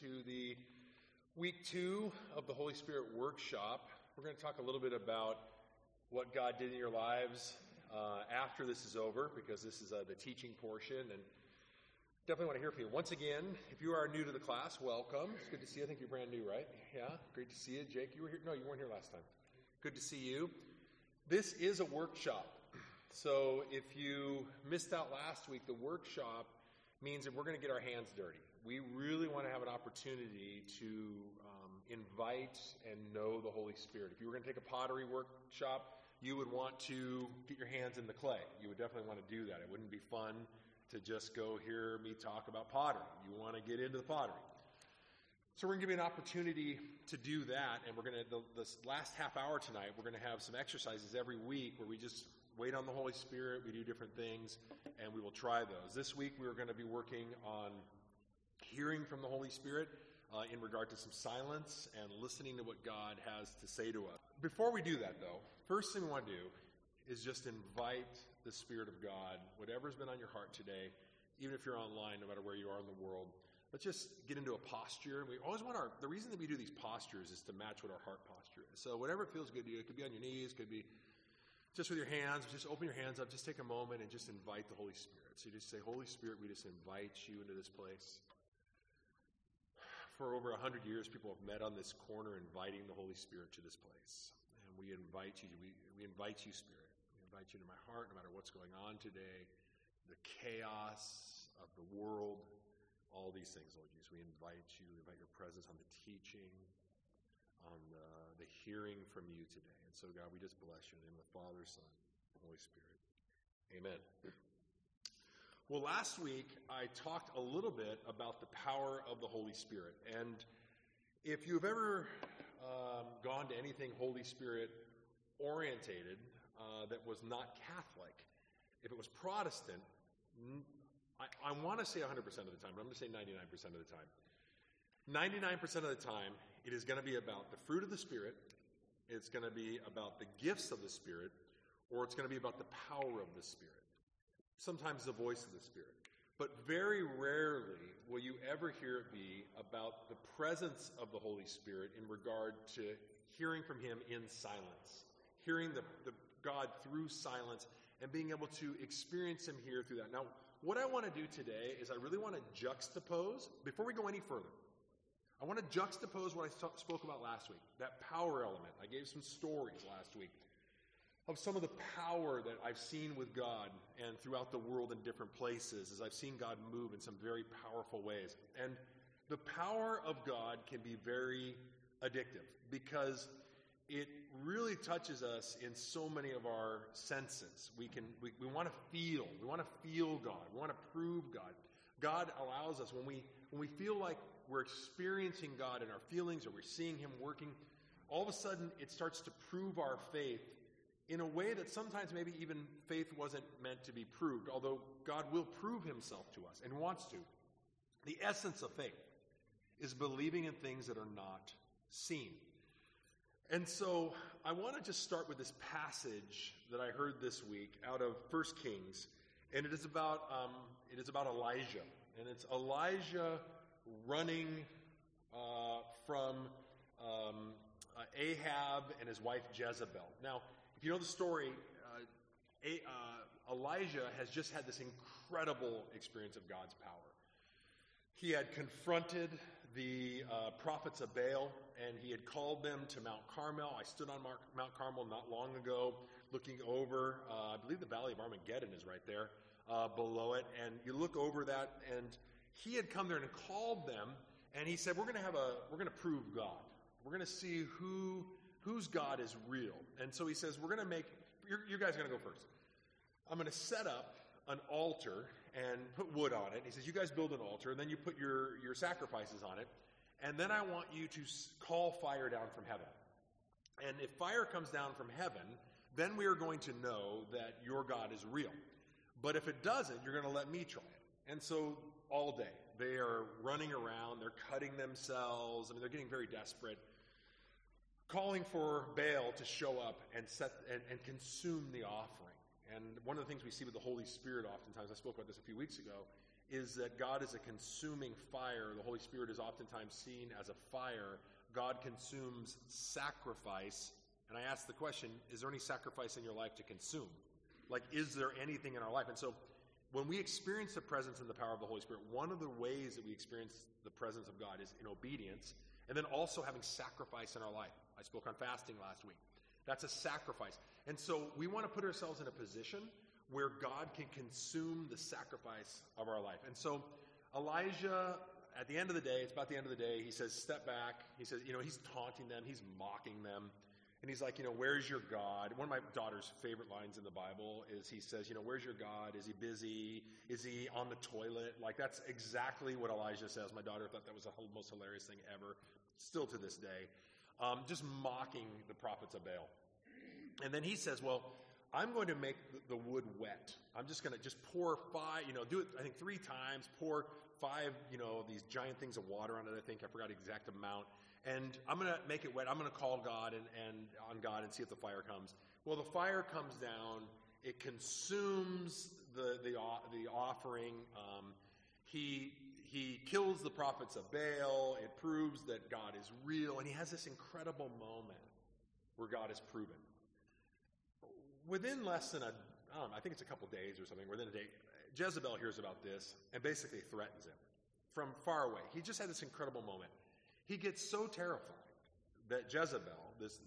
to the week two of the Holy Spirit workshop. We're going to talk a little bit about what God did in your lives uh, after this is over, because this is uh, the teaching portion, and definitely want to hear from you. Once again, if you are new to the class, welcome. It's good to see you. I think you're brand new, right? Yeah, great to see you. Jake, you were here? No, you weren't here last time. Good to see you. This is a workshop. So if you missed out last week, the workshop means that we're going to get our hands dirty. We really want to have an opportunity to um, invite and know the Holy Spirit. If you were going to take a pottery workshop, you would want to get your hands in the clay. You would definitely want to do that. It wouldn't be fun to just go hear me talk about pottery. You want to get into the pottery. So we're going to give you an opportunity to do that, and we're going to the, this last half hour tonight. We're going to have some exercises every week where we just wait on the Holy Spirit. We do different things, and we will try those. This week, we are going to be working on hearing from the Holy Spirit uh, in regard to some silence and listening to what God has to say to us. Before we do that, though, first thing we want to do is just invite the Spirit of God, whatever's been on your heart today, even if you're online, no matter where you are in the world. Let's just get into a posture. And we always want our, the reason that we do these postures is to match what our heart posture is. So, whatever feels good to you, it could be on your knees, could be just with your hands, just open your hands up, just take a moment and just invite the Holy Spirit. So you just say, Holy Spirit, we just invite you into this place. For over a hundred years, people have met on this corner inviting the Holy Spirit to this place. And we invite you, we, we invite you, Spirit. We invite you into my heart, no matter what's going on today, the chaos of the world, all these things, Lord Jesus. We invite you, we invite your presence on the teaching, on the, the hearing from you today. And so, God, we just bless you in the name of the Father, Son, and Holy Spirit. Amen. Well, last week I talked a little bit about the power of the Holy Spirit. And if you've ever um, gone to anything Holy Spirit orientated uh, that was not Catholic, if it was Protestant, I, I want to say 100% of the time, but I'm going to say 99% of the time. 99% of the time, it is going to be about the fruit of the Spirit, it's going to be about the gifts of the Spirit, or it's going to be about the power of the Spirit. Sometimes the voice of the Spirit. But very rarely will you ever hear it be about the presence of the Holy Spirit in regard to hearing from Him in silence, hearing the, the God through silence, and being able to experience Him here through that. Now, what I want to do today is I really want to juxtapose, before we go any further, I want to juxtapose what I spoke about last week, that power element. I gave some stories last week of some of the power that I've seen with God and throughout the world in different places as I've seen God move in some very powerful ways. And the power of God can be very addictive because it really touches us in so many of our senses. We can we, we want to feel. We want to feel God. We want to prove God. God allows us when we when we feel like we're experiencing God in our feelings or we're seeing Him working, all of a sudden it starts to prove our faith in a way that sometimes maybe even faith wasn't meant to be proved, although God will prove Himself to us and wants to. The essence of faith is believing in things that are not seen. And so I want to just start with this passage that I heard this week out of 1 Kings, and it is about um, it is about Elijah, and it's Elijah running uh, from um, uh, Ahab and his wife Jezebel. Now, if you know the story, uh, A- uh, Elijah has just had this incredible experience of God's power. He had confronted the uh, prophets of Baal and he had called them to Mount Carmel. I stood on Mount Carmel not long ago looking over, uh, I believe the Valley of Armageddon is right there uh, below it. And you look over that and he had come there and called them, and he said, "We're going to have a we're going to prove God. We're going to see who whose God is real." And so he says, "We're going to make you guys are going to go first. I'm going to set up an altar and put wood on it." He says, "You guys build an altar, and then you put your your sacrifices on it, and then I want you to call fire down from heaven. And if fire comes down from heaven." Then we are going to know that your God is real. But if it doesn't, you're going to let me try it. And so all day. They are running around, they're cutting themselves. I mean, they're getting very desperate, calling for Baal to show up and, set, and, and consume the offering. And one of the things we see with the Holy Spirit oftentimes, I spoke about this a few weeks ago, is that God is a consuming fire. The Holy Spirit is oftentimes seen as a fire. God consumes sacrifice. And I ask the question is there any sacrifice in your life to consume? Like, is there anything in our life? And so, when we experience the presence and the power of the Holy Spirit, one of the ways that we experience the presence of God is in obedience and then also having sacrifice in our life. I spoke on fasting last week. That's a sacrifice. And so we want to put ourselves in a position where God can consume the sacrifice of our life. And so Elijah, at the end of the day, it's about the end of the day, he says, Step back. He says, You know, he's taunting them, he's mocking them. And he's like, You know, where's your God? One of my daughter's favorite lines in the Bible is he says, You know, where's your God? Is he busy? Is he on the toilet? Like, that's exactly what Elijah says. My daughter thought that was the most hilarious thing ever, still to this day. Um, just mocking the prophets of Baal. And then he says, Well, I'm going to make the wood wet. I'm just going to just pour five, you know, do it, I think, three times, pour five, you know, these giant things of water on it, I think. I forgot the exact amount. And I'm going to make it wet. I'm going to call God and, and on God and see if the fire comes. Well, the fire comes down. It consumes the, the, the offering. Um, he, he kills the prophets of Baal. It proves that God is real. And he has this incredible moment where God is proven within less than a, I don't know, I think it's a couple days or something, within a day, Jezebel hears about this and basically threatens him from far away. He just had this incredible moment. He gets so terrified that Jezebel, this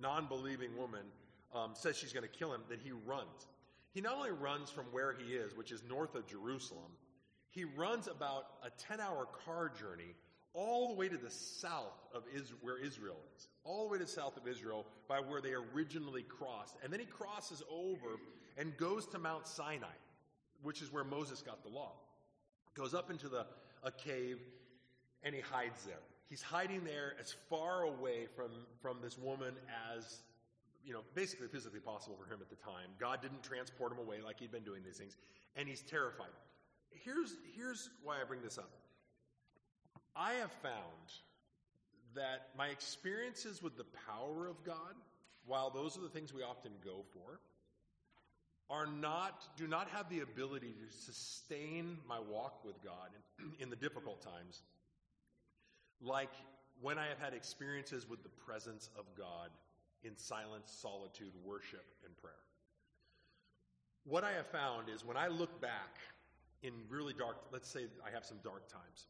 non believing woman, um, says she's going to kill him that he runs. He not only runs from where he is, which is north of Jerusalem, he runs about a 10 hour car journey all the way to the south of Israel, where Israel is, all the way to the south of Israel by where they originally crossed. And then he crosses over and goes to Mount Sinai, which is where Moses got the law. Goes up into the, a cave and he hides there. He's hiding there as far away from, from this woman as you know, basically physically possible for him at the time. God didn't transport him away like he'd been doing these things, and he's terrified. Here's, here's why I bring this up. I have found that my experiences with the power of God, while those are the things we often go for, are not do not have the ability to sustain my walk with God in, in the difficult times like when I have had experiences with the presence of God in silence, solitude, worship, and prayer. What I have found is when I look back in really dark, let's say I have some dark times,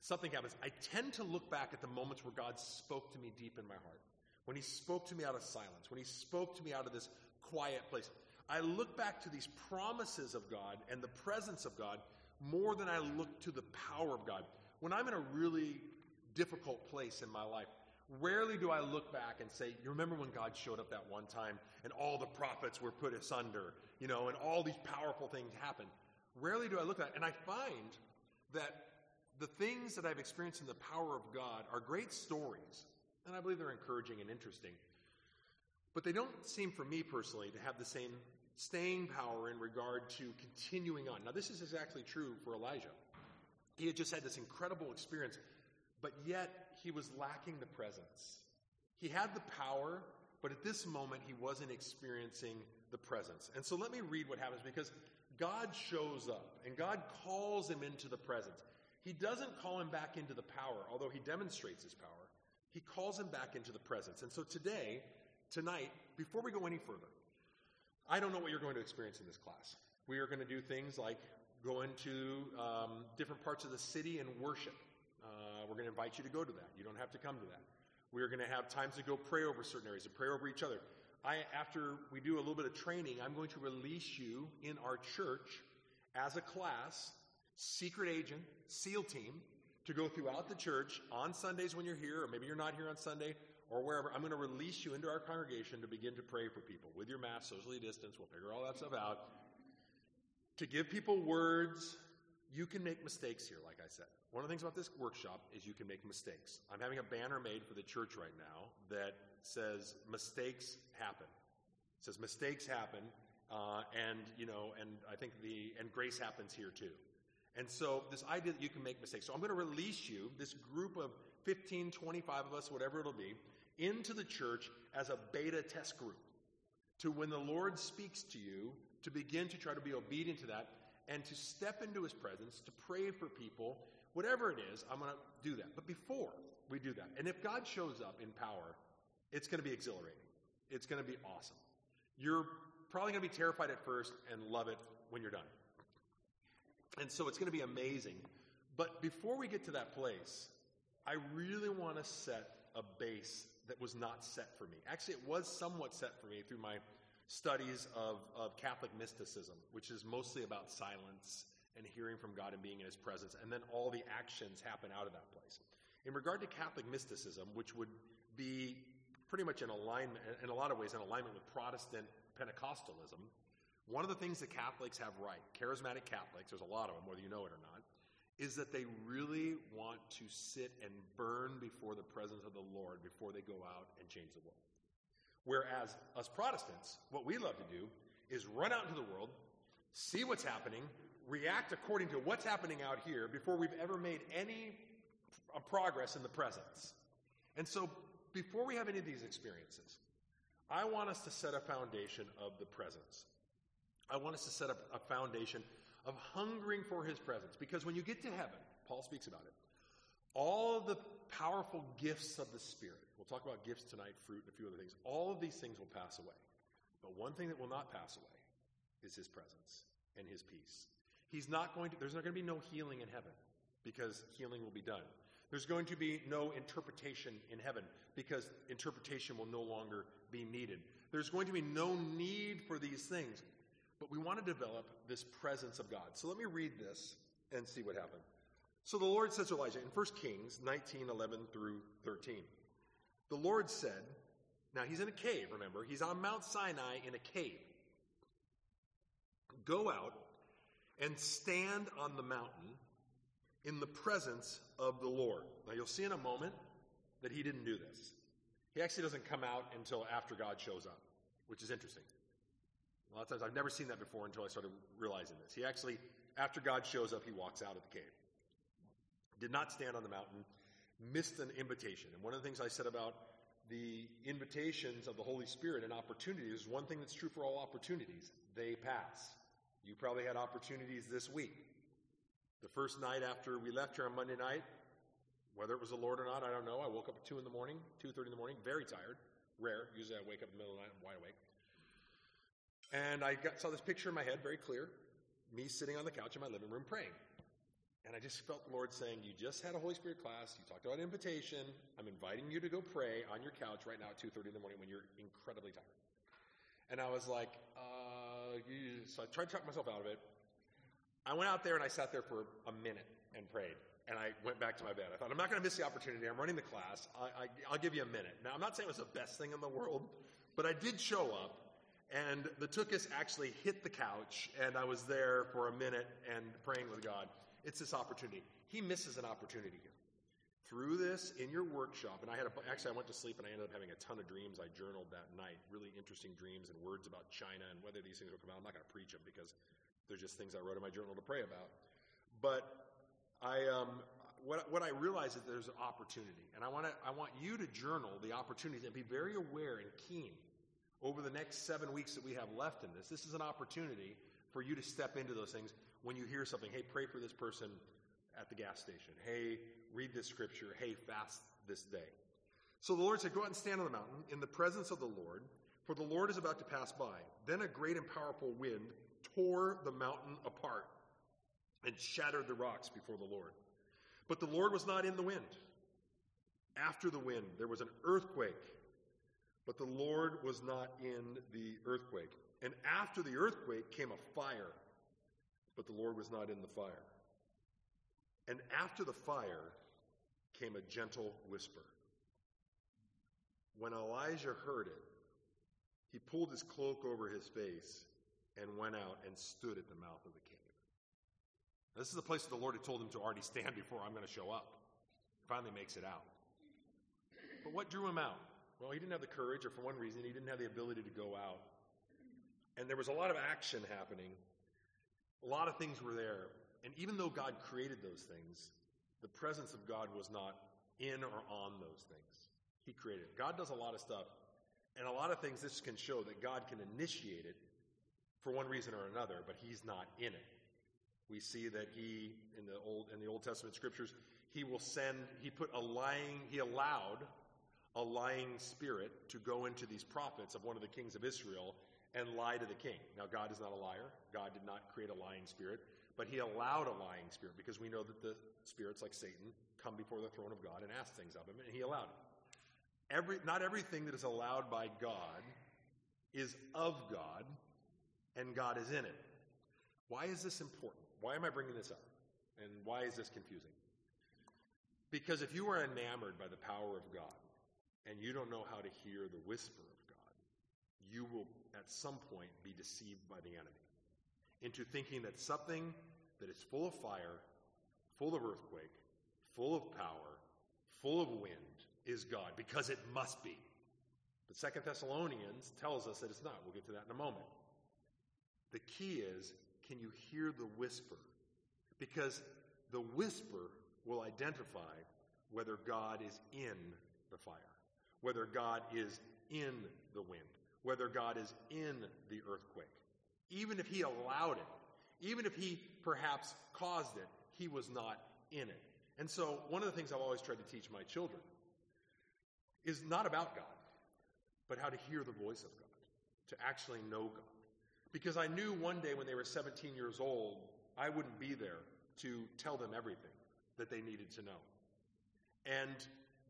something happens. I tend to look back at the moments where God spoke to me deep in my heart. When He spoke to me out of silence, when He spoke to me out of this quiet place. I look back to these promises of God and the presence of God more than I look to the power of God. When I'm in a really difficult place in my life, rarely do I look back and say, You remember when God showed up that one time and all the prophets were put asunder, you know, and all these powerful things happened? Rarely do I look at it. And I find that the things that I've experienced in the power of God are great stories, and I believe they're encouraging and interesting. But they don't seem, for me personally, to have the same staying power in regard to continuing on. Now, this is exactly true for Elijah. He had just had this incredible experience, but yet he was lacking the presence. He had the power, but at this moment he wasn't experiencing the presence. And so let me read what happens because God shows up and God calls him into the presence. He doesn't call him back into the power, although he demonstrates his power. He calls him back into the presence. And so today, tonight, before we go any further, I don't know what you're going to experience in this class. We are going to do things like go into um, different parts of the city and worship. Uh, we're going to invite you to go to that. You don't have to come to that. We're going to have times to go pray over certain areas and pray over each other. I, after we do a little bit of training, I'm going to release you in our church as a class secret agent, SEAL team, to go throughout the church on Sundays when you're here, or maybe you're not here on Sunday, or wherever. I'm going to release you into our congregation to begin to pray for people with your mask, socially distanced. We'll figure all that stuff out. To give people words, you can make mistakes here, like I said. One of the things about this workshop is you can make mistakes. I'm having a banner made for the church right now that says mistakes happen. It says mistakes happen, uh, and you know, and I think the and grace happens here too. And so, this idea that you can make mistakes. So, I'm going to release you, this group of 15, 25 of us, whatever it'll be, into the church as a beta test group to when the Lord speaks to you, to begin to try to be obedient to that. And to step into his presence, to pray for people, whatever it is, I'm going to do that. But before we do that, and if God shows up in power, it's going to be exhilarating. It's going to be awesome. You're probably going to be terrified at first and love it when you're done. And so it's going to be amazing. But before we get to that place, I really want to set a base that was not set for me. Actually, it was somewhat set for me through my studies of, of Catholic mysticism, which is mostly about silence and hearing from God and being in His presence, and then all the actions happen out of that place. In regard to Catholic mysticism, which would be pretty much in alignment, in a lot of ways, in alignment with Protestant Pentecostalism, one of the things that Catholics have right, charismatic Catholics, there's a lot of them, whether you know it or not, is that they really want to sit and burn before the presence of the Lord before they go out and change the world. Whereas us Protestants, what we love to do is run out into the world, see what's happening, react according to what's happening out here before we've ever made any progress in the presence. And so, before we have any of these experiences, I want us to set a foundation of the presence. I want us to set up a foundation of hungering for his presence. Because when you get to heaven, Paul speaks about it, all the powerful gifts of the Spirit, we'll talk about gifts tonight, fruit, and a few other things, all of these things will pass away. But one thing that will not pass away is his presence and his peace. He's not going to, there's not going to be no healing in heaven because healing will be done. There's going to be no interpretation in heaven because interpretation will no longer be needed. There's going to be no need for these things, but we want to develop this presence of God. So let me read this and see what happened. So the Lord says to Elijah in 1 Kings 19 11 through 13. The Lord said, now he's in a cave, remember? He's on Mount Sinai in a cave. Go out and stand on the mountain in the presence of the Lord. Now you'll see in a moment that he didn't do this. He actually doesn't come out until after God shows up, which is interesting. A lot of times I've never seen that before until I started realizing this. He actually, after God shows up, he walks out of the cave did not stand on the mountain, missed an invitation. And one of the things I said about the invitations of the Holy Spirit and opportunities, is one thing that's true for all opportunities, they pass. You probably had opportunities this week. The first night after we left here on Monday night, whether it was the Lord or not, I don't know. I woke up at 2 in the morning, 2.30 in the morning, very tired. Rare. Usually I wake up in the middle of the night, I'm wide awake. And I got, saw this picture in my head, very clear. Me sitting on the couch in my living room praying. And I just felt the Lord saying, You just had a Holy Spirit class. You talked about invitation. I'm inviting you to go pray on your couch right now at 2.30 in the morning when you're incredibly tired. And I was like, uh, so I tried to talk myself out of it. I went out there and I sat there for a minute and prayed. And I went back to my bed. I thought, I'm not going to miss the opportunity. I'm running the class. I, I, I'll give you a minute. Now, I'm not saying it was the best thing in the world, but I did show up. And the tuchus actually hit the couch, and I was there for a minute and praying with God. It's this opportunity. He misses an opportunity here. Through this in your workshop, and I had a, actually I went to sleep and I ended up having a ton of dreams. I journaled that night, really interesting dreams and words about China and whether these things will come out. I'm not going to preach them because they're just things I wrote in my journal to pray about. But I, um, what, what I realize is there's an opportunity, and I want to, I want you to journal the opportunities and be very aware and keen over the next seven weeks that we have left in this. This is an opportunity for you to step into those things when you hear something. Hey, pray for this person at the gas station. Hey, read this scripture. Hey, fast this day. So the Lord said, Go out and stand on the mountain in the presence of the Lord, for the Lord is about to pass by. Then a great and powerful wind tore the mountain apart and shattered the rocks before the Lord. But the Lord was not in the wind. After the wind, there was an earthquake, but the Lord was not in the earthquake. And after the earthquake came a fire, but the Lord was not in the fire. And after the fire came a gentle whisper. When Elijah heard it, he pulled his cloak over his face and went out and stood at the mouth of the cave. Now, this is the place that the Lord had told him to already stand before I'm going to show up. Finally makes it out. But what drew him out? Well, he didn't have the courage, or for one reason, he didn't have the ability to go out and there was a lot of action happening. A lot of things were there. And even though God created those things, the presence of God was not in or on those things. He created. God does a lot of stuff. And a lot of things this can show that God can initiate it for one reason or another, but He's not in it. We see that he in the old in the Old Testament scriptures, he will send he put a lying he allowed a lying spirit to go into these prophets of one of the kings of Israel and lie to the king. Now God is not a liar. God did not create a lying spirit, but he allowed a lying spirit because we know that the spirits like Satan come before the throne of God and ask things of him and he allowed it. Every not everything that is allowed by God is of God and God is in it. Why is this important? Why am I bringing this up? And why is this confusing? Because if you are enamored by the power of God and you don't know how to hear the whisper of you will at some point be deceived by the enemy into thinking that something that is full of fire, full of earthquake, full of power, full of wind is God because it must be. But Second Thessalonians tells us that it's not. We'll get to that in a moment. The key is can you hear the whisper? Because the whisper will identify whether God is in the fire, whether God is in the wind, whether God is in the earthquake. Even if He allowed it, even if He perhaps caused it, He was not in it. And so, one of the things I've always tried to teach my children is not about God, but how to hear the voice of God, to actually know God. Because I knew one day when they were 17 years old, I wouldn't be there to tell them everything that they needed to know. And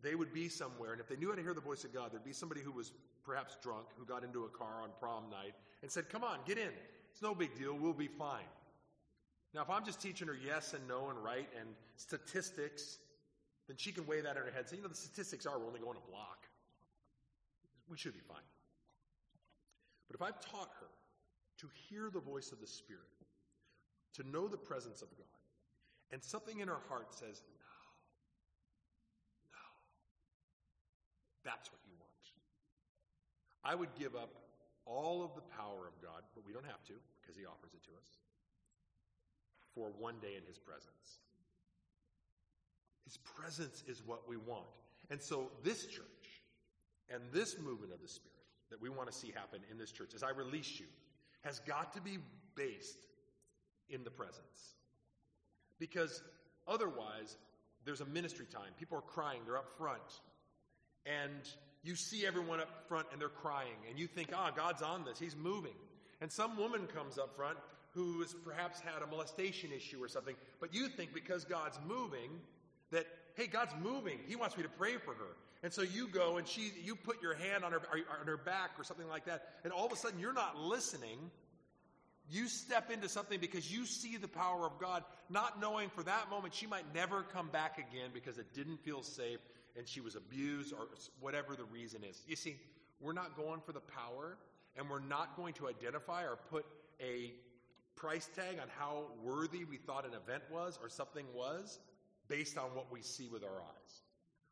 they would be somewhere, and if they knew how to hear the voice of God, there'd be somebody who was perhaps drunk, who got into a car on prom night, and said, Come on, get in. It's no big deal. We'll be fine. Now, if I'm just teaching her yes and no and right and statistics, then she can weigh that in her head. Say, you know, the statistics are we're only going a block. We should be fine. But if I've taught her to hear the voice of the Spirit, to know the presence of God. And something in her heart says, No, no. That's what. I would give up all of the power of God, but we don't have to because He offers it to us, for one day in His presence. His presence is what we want. And so, this church and this movement of the Spirit that we want to see happen in this church, as I release you, has got to be based in the presence. Because otherwise, there's a ministry time. People are crying, they're up front. And you see everyone up front and they're crying, and you think, ah, God's on this, He's moving. And some woman comes up front who has perhaps had a molestation issue or something, but you think because God's moving, that, hey, God's moving. He wants me to pray for her. And so you go and she, you put your hand on her, on her back or something like that, and all of a sudden you're not listening. You step into something because you see the power of God, not knowing for that moment she might never come back again because it didn't feel safe and she was abused or whatever the reason is. You see, we're not going for the power and we're not going to identify or put a price tag on how worthy we thought an event was or something was based on what we see with our eyes.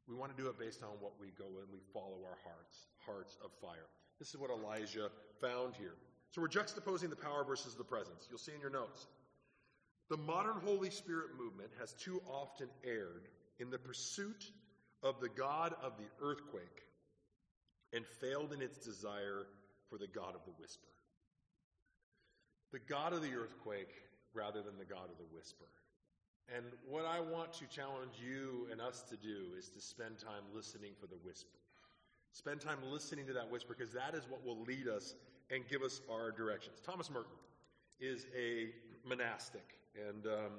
We want to do it based on what we go and we follow our hearts, hearts of fire. This is what Elijah found here. So we're juxtaposing the power versus the presence. You'll see in your notes. The modern Holy Spirit movement has too often erred in the pursuit of the God of the earthquake and failed in its desire for the God of the whisper. The God of the earthquake rather than the God of the whisper. And what I want to challenge you and us to do is to spend time listening for the whisper. Spend time listening to that whisper because that is what will lead us and give us our directions. Thomas Merton is a monastic and um,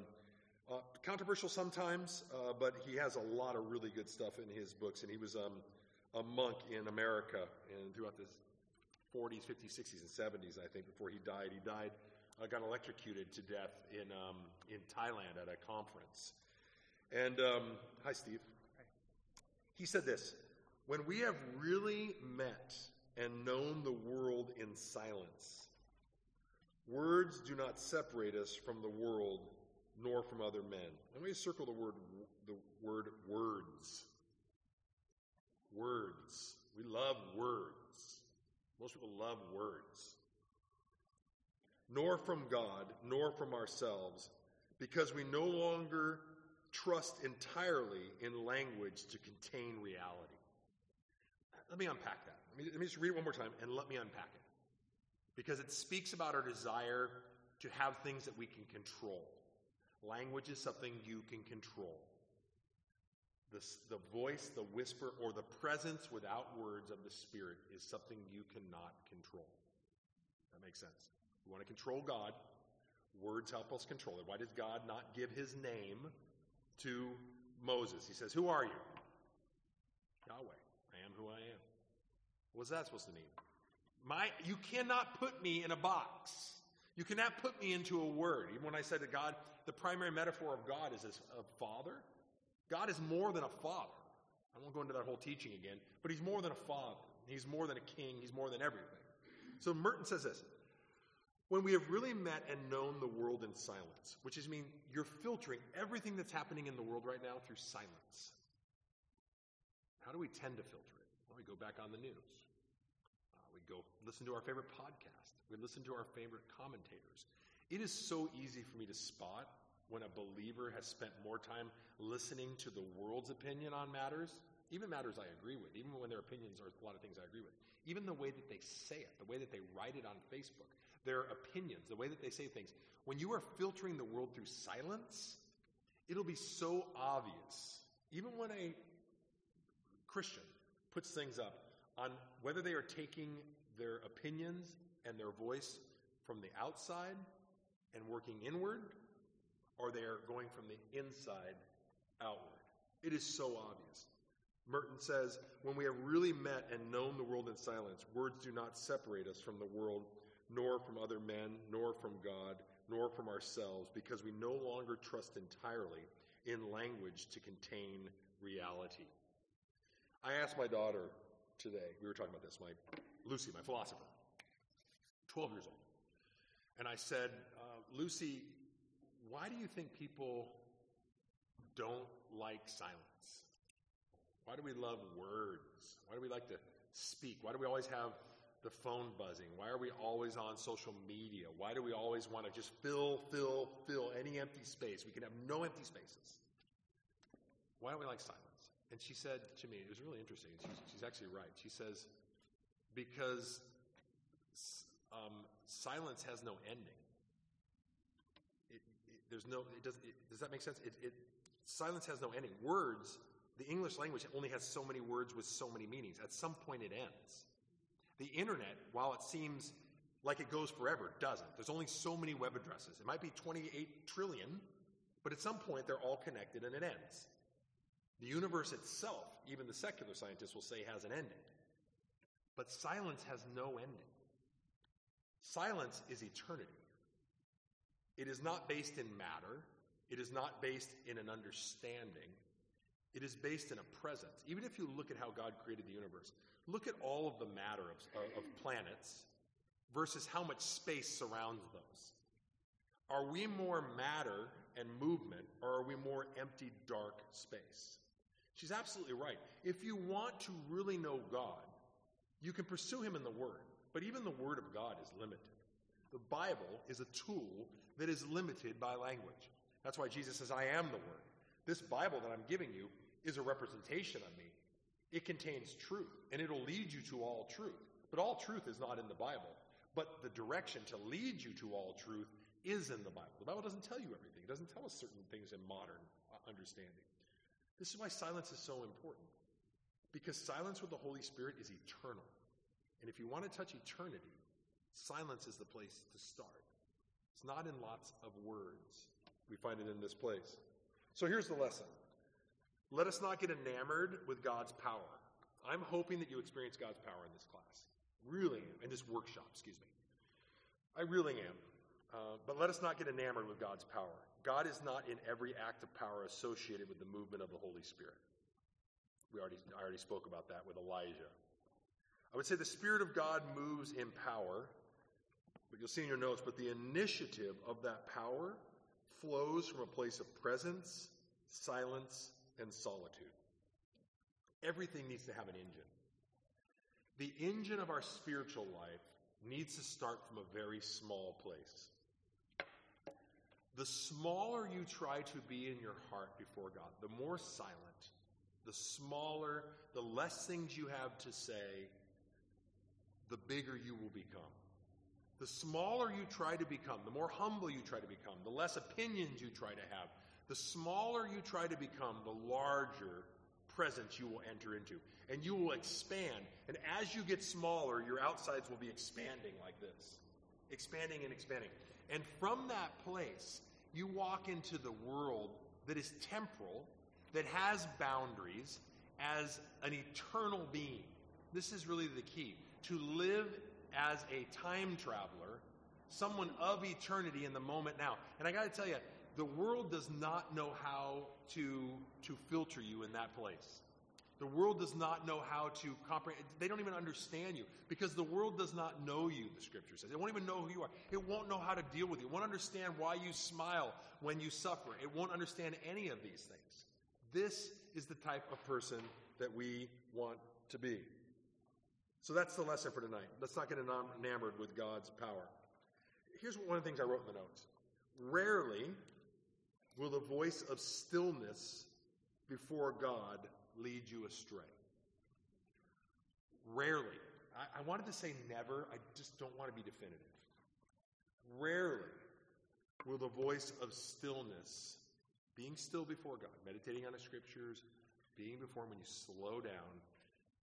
uh, controversial sometimes, uh, but he has a lot of really good stuff in his books. And he was um, a monk in America and throughout the 40s, 50s, 60s, and 70s, I think, before he died. He died uh, got electrocuted to death in, um, in Thailand at a conference. And um, hi, Steve. Hi. He said this When we have really met and known the world in silence, words do not separate us from the world nor from other men. Let me circle the word the word words. Words. We love words. Most people love words nor from God, nor from ourselves, because we no longer trust entirely in language to contain reality. Let me unpack that. Let me, let me just read it one more time and let me unpack it. Because it speaks about our desire to have things that we can control. Language is something you can control. The, the voice, the whisper, or the presence without words of the Spirit is something you cannot control. That makes sense. You want to control God, words help us control it. Why did God not give his name to Moses? He says, Who are you? Yahweh. I am who I am. What's that supposed to mean? My, you cannot put me in a box. You cannot put me into a word. Even when I said that God, the primary metaphor of God is as a father, God is more than a father. I won't go into that whole teaching again, but he's more than a father. He's more than a king. He's more than everything. So Merton says this when we have really met and known the world in silence, which is mean you're filtering everything that's happening in the world right now through silence. How do we tend to filter it? Well, we go back on the news. Uh, we go listen to our favorite podcast. We listen to our favorite commentators. It is so easy for me to spot when a believer has spent more time listening to the world's opinion on matters, even matters I agree with, even when their opinions are a lot of things I agree with, even the way that they say it, the way that they write it on Facebook, their opinions, the way that they say things. When you are filtering the world through silence, it'll be so obvious, even when a Christian puts things up on whether they are taking their opinions and their voice from the outside and working inward or they are going from the inside outward. It is so obvious. Merton says, when we have really met and known the world in silence, words do not separate us from the world, nor from other men, nor from God, nor from ourselves, because we no longer trust entirely in language to contain reality. I asked my daughter today, we were talking about this, my Lucy, my philosopher, 12 years old. And I said, uh, Lucy, why do you think people don't like silence? Why do we love words? Why do we like to speak? Why do we always have the phone buzzing? Why are we always on social media? Why do we always want to just fill, fill, fill any empty space? We can have no empty spaces. Why don't we like silence? And she said to me, it was really interesting. She's, she's actually right. She says, because um, silence has no ending there's no, it does, it, does that make sense? It, it, silence has no ending. Words, the English language only has so many words with so many meanings. At some point it ends. The internet, while it seems like it goes forever, doesn't. There's only so many web addresses. It might be 28 trillion, but at some point they're all connected and it ends. The universe itself, even the secular scientists will say, has an ending. But silence has no ending. Silence is eternity. It is not based in matter. It is not based in an understanding. It is based in a presence. Even if you look at how God created the universe, look at all of the matter of, of planets versus how much space surrounds those. Are we more matter and movement, or are we more empty, dark space? She's absolutely right. If you want to really know God, you can pursue Him in the Word, but even the Word of God is limited. The Bible is a tool that is limited by language. That's why Jesus says, I am the Word. This Bible that I'm giving you is a representation of me. It contains truth, and it'll lead you to all truth. But all truth is not in the Bible. But the direction to lead you to all truth is in the Bible. The Bible doesn't tell you everything, it doesn't tell us certain things in modern uh, understanding. This is why silence is so important. Because silence with the Holy Spirit is eternal. And if you want to touch eternity, Silence is the place to start. It's not in lots of words. We find it in this place. So here's the lesson let us not get enamored with God's power. I'm hoping that you experience God's power in this class. Really am. In this workshop, excuse me. I really am. Uh, but let us not get enamored with God's power. God is not in every act of power associated with the movement of the Holy Spirit. We already, I already spoke about that with Elijah. I would say the Spirit of God moves in power, but you'll see in your notes, but the initiative of that power flows from a place of presence, silence, and solitude. Everything needs to have an engine. The engine of our spiritual life needs to start from a very small place. The smaller you try to be in your heart before God, the more silent, the smaller, the less things you have to say, the bigger you will become. The smaller you try to become, the more humble you try to become, the less opinions you try to have, the smaller you try to become, the larger presence you will enter into. And you will expand. And as you get smaller, your outsides will be expanding like this expanding and expanding. And from that place, you walk into the world that is temporal, that has boundaries, as an eternal being. This is really the key. To live as a time traveler, someone of eternity in the moment now. And I got to tell you, the world does not know how to, to filter you in that place. The world does not know how to comprehend. They don't even understand you because the world does not know you, the scripture says. It won't even know who you are. It won't know how to deal with you. It won't understand why you smile when you suffer. It won't understand any of these things. This is the type of person that we want to be. So that's the lesson for tonight. Let's not get enamored with God's power. Here's one of the things I wrote in the notes. Rarely will the voice of stillness before God lead you astray. Rarely. I, I wanted to say never, I just don't want to be definitive. Rarely will the voice of stillness, being still before God, meditating on the scriptures, being before Him, when you slow down,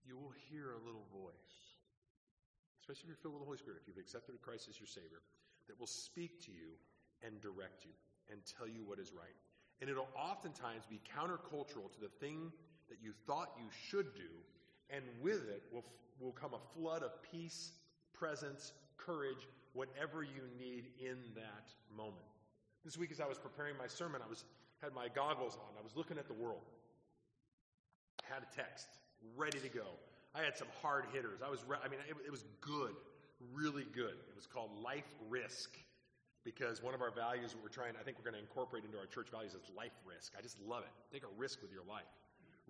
you will hear a little voice, especially if you're filled with the Holy Spirit, if you've accepted Christ as your Savior, that will speak to you and direct you and tell you what is right. And it'll oftentimes be countercultural to the thing that you thought you should do, and with it will, will come a flood of peace, presence, courage, whatever you need in that moment. This week, as I was preparing my sermon, I was had my goggles on. I was looking at the world. I had a text ready to go. I had some hard hitters. I was, re- I mean, it, it was good, really good. It was called Life Risk because one of our values that we're trying, I think we're going to incorporate into our church values is life risk. I just love it. Take a risk with your life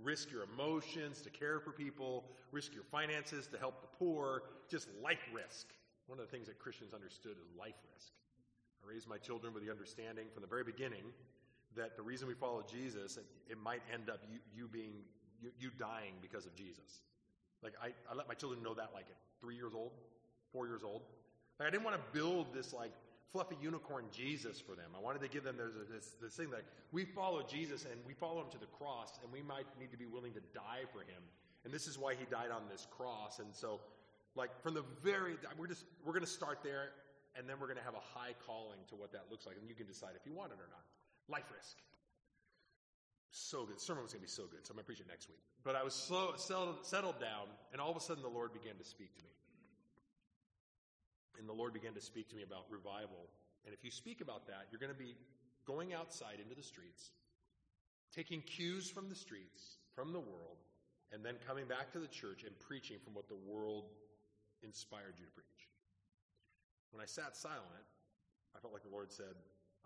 risk your emotions to care for people, risk your finances to help the poor, just life risk. One of the things that Christians understood is life risk. I raised my children with the understanding from the very beginning that the reason we follow Jesus, it, might end up you, you being, you, you, dying because of Jesus. Like, I, I let my children know that like at three years old, four years old. Like, I didn't want to build this like fluffy unicorn Jesus for them. I wanted to give them this, this thing that we follow Jesus and we follow him to the cross, and we might need to be willing to die for him. And this is why he died on this cross. And so, like from the very, we're just we're going to start there, and then we're going to have a high calling to what that looks like, and you can decide if you want it or not. Life risk. So good. The sermon was going to be so good, so I'm going to preach it next week. But I was slow, settled, settled down, and all of a sudden the Lord began to speak to me. And the Lord began to speak to me about revival. And if you speak about that, you're going to be going outside into the streets, taking cues from the streets, from the world, and then coming back to the church and preaching from what the world inspired you to preach. When I sat silent, I felt like the Lord said,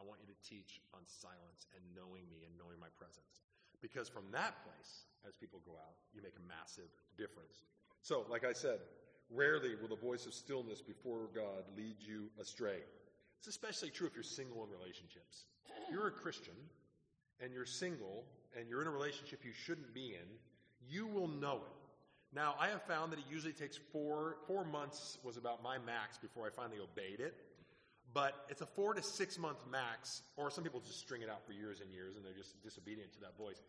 I want you to teach on silence and knowing me and knowing my presence. Because from that place, as people go out, you make a massive difference. So, like I said, Rarely will the voice of stillness before God lead you astray. It's especially true if you're single in relationships. You're a Christian and you're single and you're in a relationship you shouldn't be in, you will know it. Now, I have found that it usually takes four, four months was about my max before I finally obeyed it. But it's a four to six month max, or some people just string it out for years and years and they're just disobedient to that voice.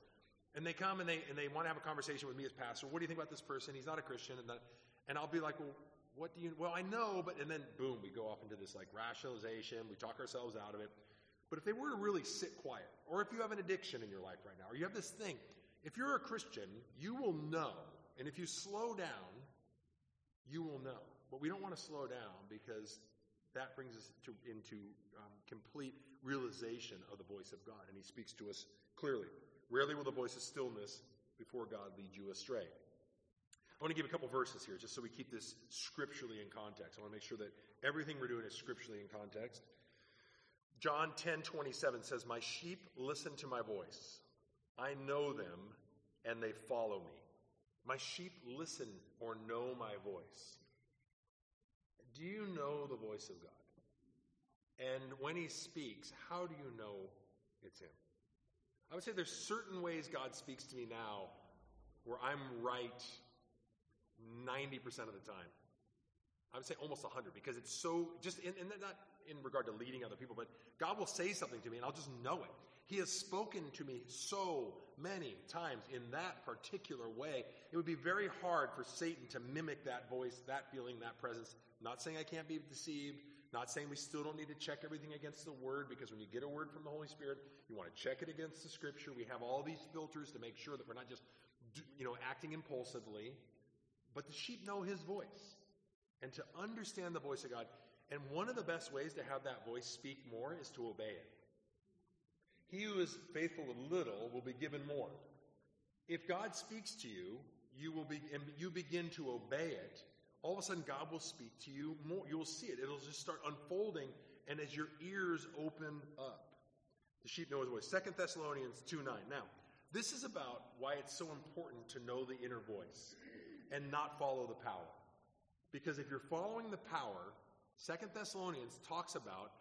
And they come and they, and they want to have a conversation with me as pastor. What do you think about this person? He's not a Christian. And, and I'll be like, well, what do you, well, I know, but, and then boom, we go off into this like rationalization. We talk ourselves out of it. But if they were to really sit quiet, or if you have an addiction in your life right now, or you have this thing, if you're a Christian, you will know. And if you slow down, you will know. But we don't want to slow down because that brings us to, into um, complete realization of the voice of God. And He speaks to us clearly. Rarely will the voice of stillness before God lead you astray. I want to give a couple verses here just so we keep this scripturally in context. I want to make sure that everything we're doing is scripturally in context. John 10 27 says, My sheep listen to my voice. I know them and they follow me. My sheep listen or know my voice. Do you know the voice of God? And when he speaks, how do you know it's him? I would say there's certain ways God speaks to me now where I'm right 90% of the time. I would say almost 100 because it's so, just in, in not in regard to leading other people, but God will say something to me and I'll just know it. He has spoken to me so many times in that particular way. It would be very hard for Satan to mimic that voice, that feeling, that presence. Not saying I can't be deceived, not saying we still don't need to check everything against the Word, because when you get a word from the Holy Spirit, you want to check it against the Scripture. We have all these filters to make sure that we're not just, you know, acting impulsively, but the sheep know His voice. And to understand the voice of God, and one of the best ways to have that voice speak more is to obey it. He who is faithful with little will be given more. If God speaks to you, you will be, and you begin to obey it, all of a sudden God will speak to you more. You will see it. It'll just start unfolding, and as your ears open up, the sheep know his voice. Second Thessalonians 2 9. Now, this is about why it's so important to know the inner voice and not follow the power. Because if you're following the power, Second Thessalonians talks about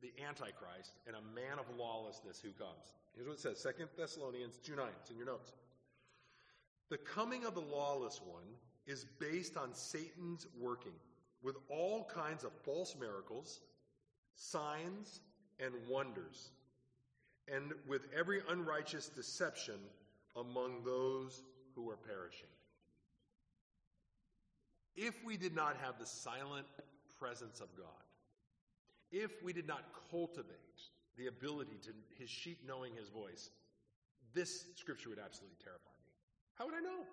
the Antichrist and a man of lawlessness who comes. Here's what it says Second Thessalonians 2 9. It's in your notes. The coming of the lawless one is based on Satan's working with all kinds of false miracles, signs, and wonders, and with every unrighteous deception among those who are perishing. If we did not have the silent presence of God, if we did not cultivate the ability to his sheep knowing his voice, this scripture would absolutely terrify me. How would I know?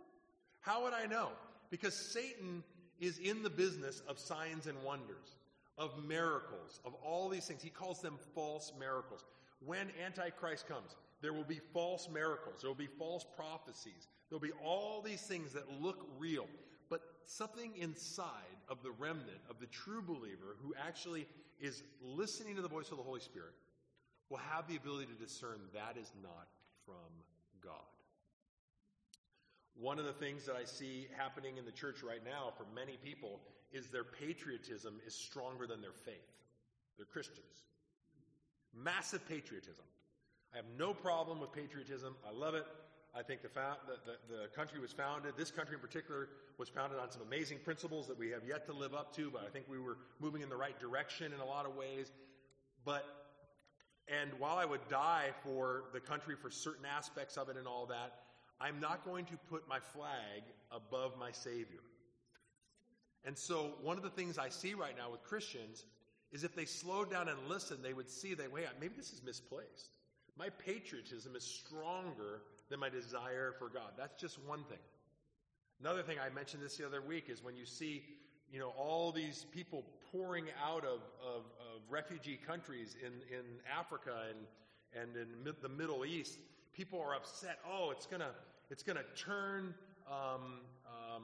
How would I know? Because Satan is in the business of signs and wonders, of miracles, of all these things. He calls them false miracles. When Antichrist comes, there will be false miracles, there will be false prophecies, there will be all these things that look real. But something inside of the remnant, of the true believer who actually is listening to the voice of the Holy Spirit, will have the ability to discern that is not from God. One of the things that I see happening in the church right now for many people is their patriotism is stronger than their faith. They're Christians. Massive patriotism. I have no problem with patriotism. I love it. I think the, fa- the, the, the, country was founded, this country in particular, was founded on some amazing principles that we have yet to live up to, but I think we were moving in the right direction in a lot of ways. But, and while I would die for the country for certain aspects of it and all that, I'm not going to put my flag above my Savior. And so, one of the things I see right now with Christians is if they slowed down and listened, they would see that, wait, maybe this is misplaced. My patriotism is stronger than my desire for God. That's just one thing. Another thing I mentioned this the other week is when you see, you know, all these people pouring out of, of, of refugee countries in, in Africa and, and in the Middle East, people are upset. Oh, it's gonna it's gonna turn um, um,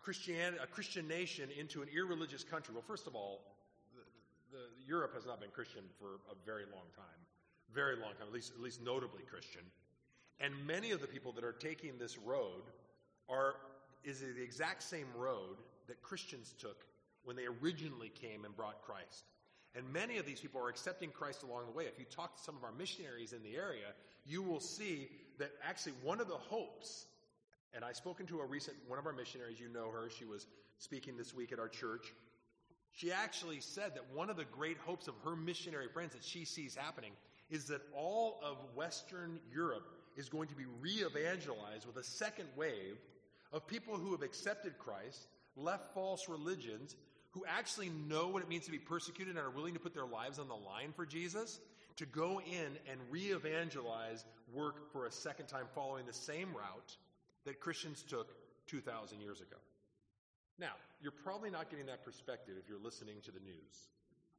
Christianity, a Christian nation into an irreligious country. Well, first of all, the, the, Europe has not been Christian for a very long time, very long time, at least at least notably Christian. And many of the people that are taking this road are is the exact same road that Christians took when they originally came and brought Christ. And many of these people are accepting Christ along the way. If you talk to some of our missionaries in the area, you will see that actually one of the hopes, and I've spoken to a recent one of our missionaries, you know her, she was speaking this week at our church. She actually said that one of the great hopes of her missionary friends that she sees happening is that all of Western Europe is going to be re evangelized with a second wave of people who have accepted Christ, left false religions, who actually know what it means to be persecuted and are willing to put their lives on the line for Jesus, to go in and re evangelize work for a second time following the same route that Christians took 2,000 years ago. Now, you're probably not getting that perspective if you're listening to the news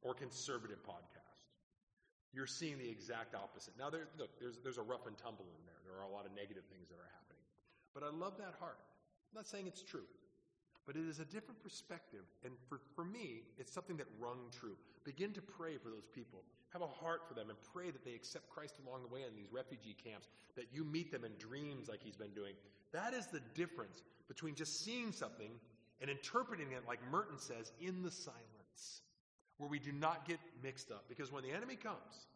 or conservative podcasts you're seeing the exact opposite. Now, there, look, there's, there's a rough and tumble in there. There are a lot of negative things that are happening. But I love that heart. I'm not saying it's true, but it is a different perspective. And for, for me, it's something that rung true. Begin to pray for those people. Have a heart for them and pray that they accept Christ along the way in these refugee camps, that you meet them in dreams like he's been doing. That is the difference between just seeing something and interpreting it, like Merton says, in the silence where we do not get mixed up. Because when the enemy comes,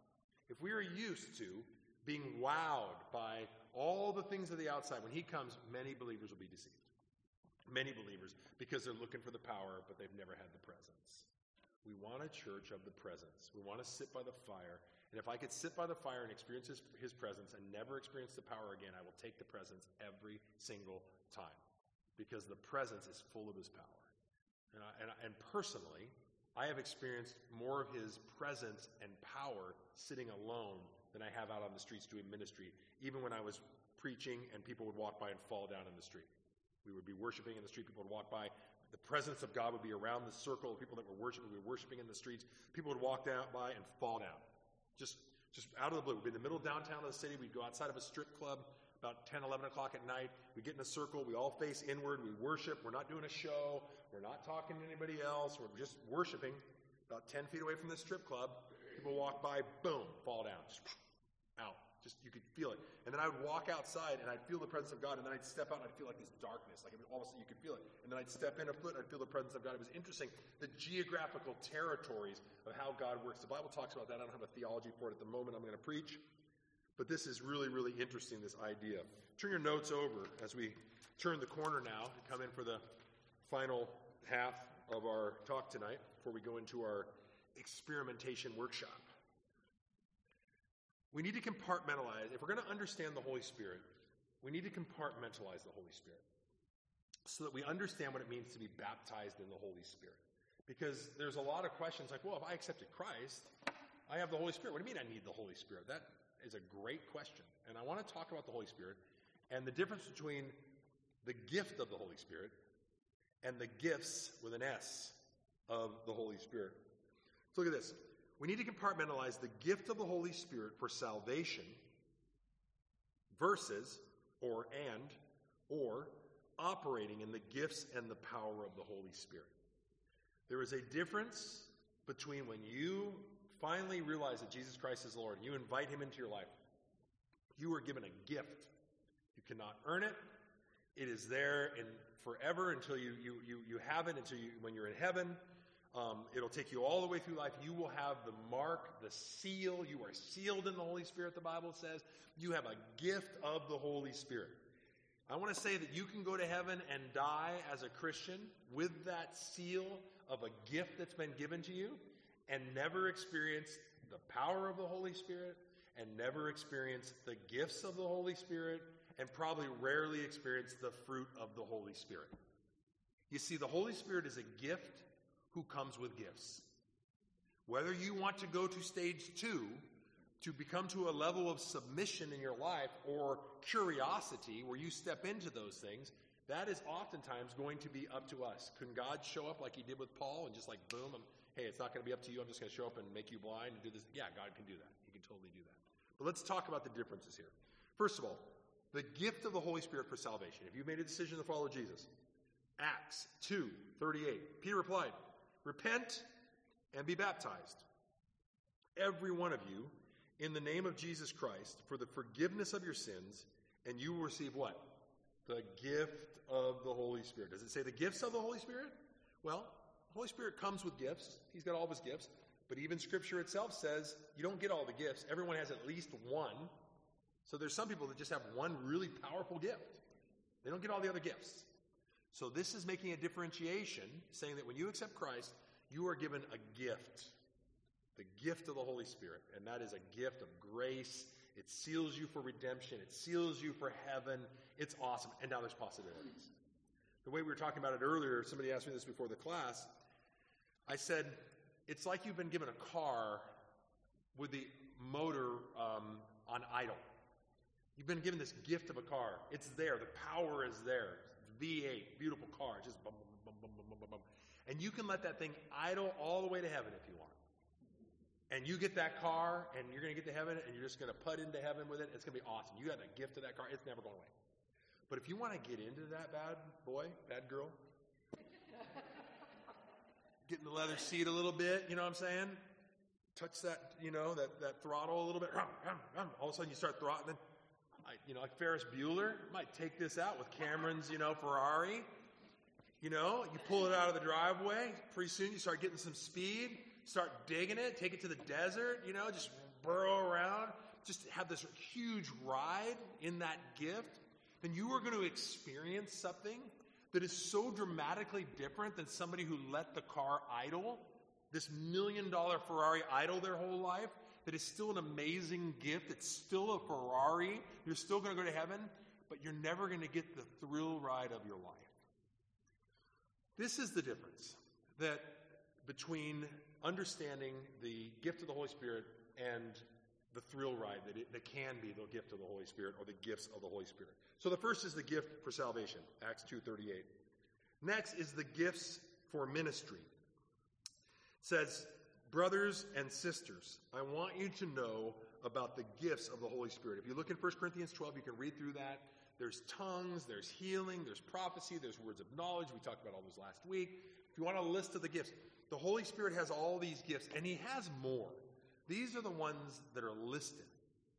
if we are used to being wowed by all the things of the outside, when he comes, many believers will be deceived. Many believers, because they're looking for the power, but they've never had the presence. We want a church of the presence. We want to sit by the fire. And if I could sit by the fire and experience his, his presence and never experience the power again, I will take the presence every single time because the presence is full of his power. And, I, and, I, and personally, I have experienced more of his presence and power sitting alone than I have out on the streets doing ministry, even when I was preaching and people would walk by and fall down in the street. We would be worshiping in the street, people would walk by, the presence of God would be around the circle of people that were worshiping. We were worshiping in the streets. People would walk down by and fall down. Just, just out of the blue. We'd be in the middle downtown of the city. We'd go outside of a strip club about 10, 11 o'clock at night. We get in a circle. We all face inward. We worship. We're not doing a show. We're not talking to anybody else. We're just worshiping. About 10 feet away from the strip club, people walk by, boom, fall down. Just out. Just you could feel it. And then I would walk outside and I'd feel the presence of God, and then I'd step out and I'd feel like this darkness, like it you could feel it. And then I'd step in a foot and I'd feel the presence of God. It was interesting the geographical territories of how God works. The Bible talks about that. I don't have a theology for it at the moment. I'm going to preach, but this is really, really interesting. This idea. Turn your notes over as we turn the corner now to come in for the final half of our talk tonight before we go into our experimentation workshop. We need to compartmentalize. If we're going to understand the Holy Spirit, we need to compartmentalize the Holy Spirit so that we understand what it means to be baptized in the Holy Spirit. Because there's a lot of questions like, well, if I accepted Christ, I have the Holy Spirit. What do you mean I need the Holy Spirit? That is a great question. And I want to talk about the Holy Spirit and the difference between the gift of the Holy Spirit and the gifts with an S of the Holy Spirit. So look at this. We need to compartmentalize the gift of the Holy Spirit for salvation versus, or and, or operating in the gifts and the power of the Holy Spirit. There is a difference between when you finally realize that Jesus Christ is Lord you invite Him into your life. You are given a gift. You cannot earn it. It is there in forever until you, you, you, you have it, until you, when you're in heaven. Um, it'll take you all the way through life. You will have the mark, the seal. You are sealed in the Holy Spirit, the Bible says. You have a gift of the Holy Spirit. I want to say that you can go to heaven and die as a Christian with that seal of a gift that's been given to you and never experience the power of the Holy Spirit and never experience the gifts of the Holy Spirit and probably rarely experience the fruit of the Holy Spirit. You see, the Holy Spirit is a gift who comes with gifts. Whether you want to go to stage two, to become to a level of submission in your life or curiosity where you step into those things, that is oftentimes going to be up to us. Can God show up like he did with Paul and just like, boom, I'm, hey, it's not going to be up to you. I'm just going to show up and make you blind and do this? Yeah, God can do that. He can totally do that. But let's talk about the differences here. First of all, the gift of the Holy Spirit for salvation. If you made a decision to follow Jesus, Acts 2 38. Peter replied, Repent and be baptized, every one of you, in the name of Jesus Christ, for the forgiveness of your sins, and you will receive what? The gift of the Holy Spirit. Does it say the gifts of the Holy Spirit? Well, the Holy Spirit comes with gifts. He's got all of his gifts. But even Scripture itself says you don't get all the gifts. Everyone has at least one. So there's some people that just have one really powerful gift. They don't get all the other gifts. So this is making a differentiation, saying that when you accept Christ, you are given a gift. The gift of the Holy Spirit. And that is a gift of grace. It seals you for redemption. It seals you for heaven. It's awesome. And now there's possibilities. The way we were talking about it earlier, somebody asked me this before the class. I said, it's like you've been given a car with the motor um, on idle. You've been given this gift of a car. It's there. The power is there. V8, beautiful car, just bum, bum, bum, bum, bum, bum. And you can let that thing idle all the way to heaven if you want. And you get that car, and you're going to get to heaven, and you're just going to put into heaven with it. It's going to be awesome. You got a gift of that car. It's never going away. But if you want to get into that bad boy, bad girl, get in the leather seat a little bit, you know what I'm saying? Touch that, you know, that, that throttle a little bit. All of a sudden you start throttling you know, like Ferris Bueller might take this out with Cameron's, you know, Ferrari. You know, you pull it out of the driveway. Pretty soon you start getting some speed, start digging it, take it to the desert, you know, just burrow around, just have this huge ride in that gift. Then you are going to experience something that is so dramatically different than somebody who let the car idle, this million dollar Ferrari idle their whole life, that is still an amazing gift. It's still a Ferrari. You're still going to go to heaven, but you're never going to get the thrill ride of your life. This is the difference that between understanding the gift of the Holy Spirit and the thrill ride that, it, that can be the gift of the Holy Spirit or the gifts of the Holy Spirit. So the first is the gift for salvation, Acts 2:38. Next is the gifts for ministry. It says, "Brothers and sisters, I want you to know about the gifts of the Holy Spirit." If you look in 1 Corinthians 12, you can read through that. There's tongues, there's healing, there's prophecy, there's words of knowledge. We talked about all those last week. If you want a list of the gifts, the Holy Spirit has all these gifts, and He has more. These are the ones that are listed.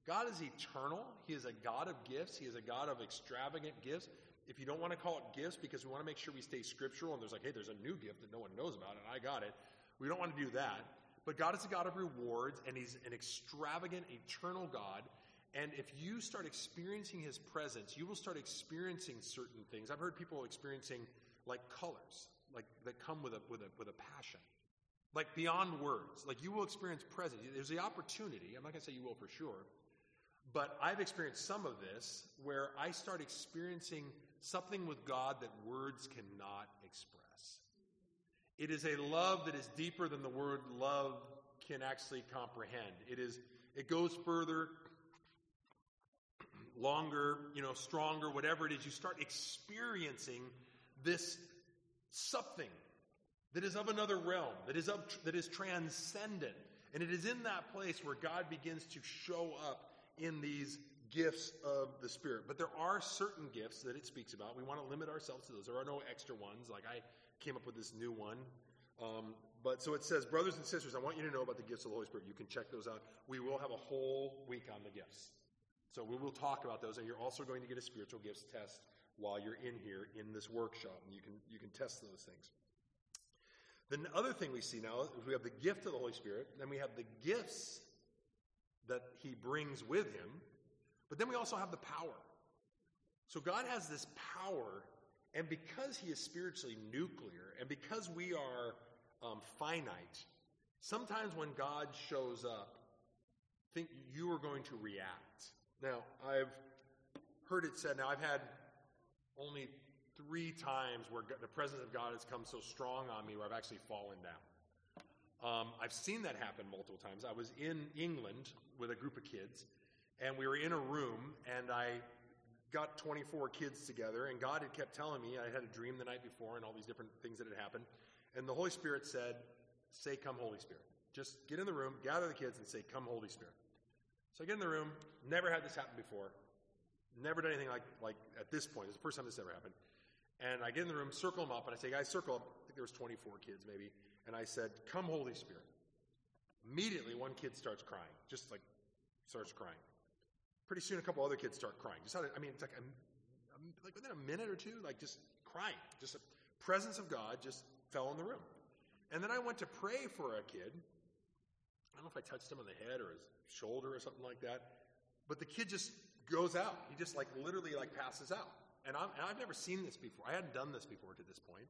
God is eternal. He is a God of gifts. He is a God of extravagant gifts. If you don't want to call it gifts because we want to make sure we stay scriptural and there's like, hey, there's a new gift that no one knows about and I got it. We don't want to do that. But God is a God of rewards and He's an extravagant, eternal God. And if you start experiencing His presence, you will start experiencing certain things. I've heard people experiencing like colors, like that come with a with a with a passion. Like beyond words. Like you will experience presence. There's the opportunity. I'm not gonna say you will for sure. But I've experienced some of this where I start experiencing something with God that words cannot express. It is a love that is deeper than the word love can actually comprehend. It is it goes further, longer, you know, stronger, whatever it is. You start experiencing this something that is of another realm, that is of, that is transcendent. And it is in that place where God begins to show up in these gifts of the Spirit. But there are certain gifts that it speaks about. We want to limit ourselves to those. There are no extra ones. Like I came up with this new one. Um, but so it says, brothers and sisters, I want you to know about the gifts of the Holy Spirit. You can check those out. We will have a whole week on the gifts. So we will talk about those, and you're also going to get a spiritual gifts test while you're in here in this workshop, and you can you can test those things. The other thing we see now is we have the gift of the Holy Spirit, then we have the gifts that he brings with him, but then we also have the power. So God has this power, and because he is spiritually nuclear, and because we are um, finite, sometimes when God shows up, think you are going to react. Now, I've heard it said, now I've had only three times where the presence of God has come so strong on me where I've actually fallen down. Um, I've seen that happen multiple times. I was in England with a group of kids, and we were in a room, and I got 24 kids together, and God had kept telling me I had a dream the night before and all these different things that had happened. And the Holy Spirit said, Say, Come, Holy Spirit. Just get in the room, gather the kids, and say, Come, Holy Spirit. So I get in the room, never had this happen before, never done anything like, like at this point. It's the first time this ever happened. And I get in the room, circle them up, and I say, Guys, circle up. I think there was 24 kids maybe and I said, Come, Holy Spirit. Immediately, one kid starts crying, just like starts crying. Pretty soon, a couple other kids start crying. Just I mean, it's like, a, like within a minute or two, like just crying. Just the presence of God just fell in the room. And then I went to pray for a kid. I don't know if I touched him on the head or his shoulder or something like that, but the kid just goes out. He just like literally like passes out. And, i have never seen this before. I hadn't done this before to this point.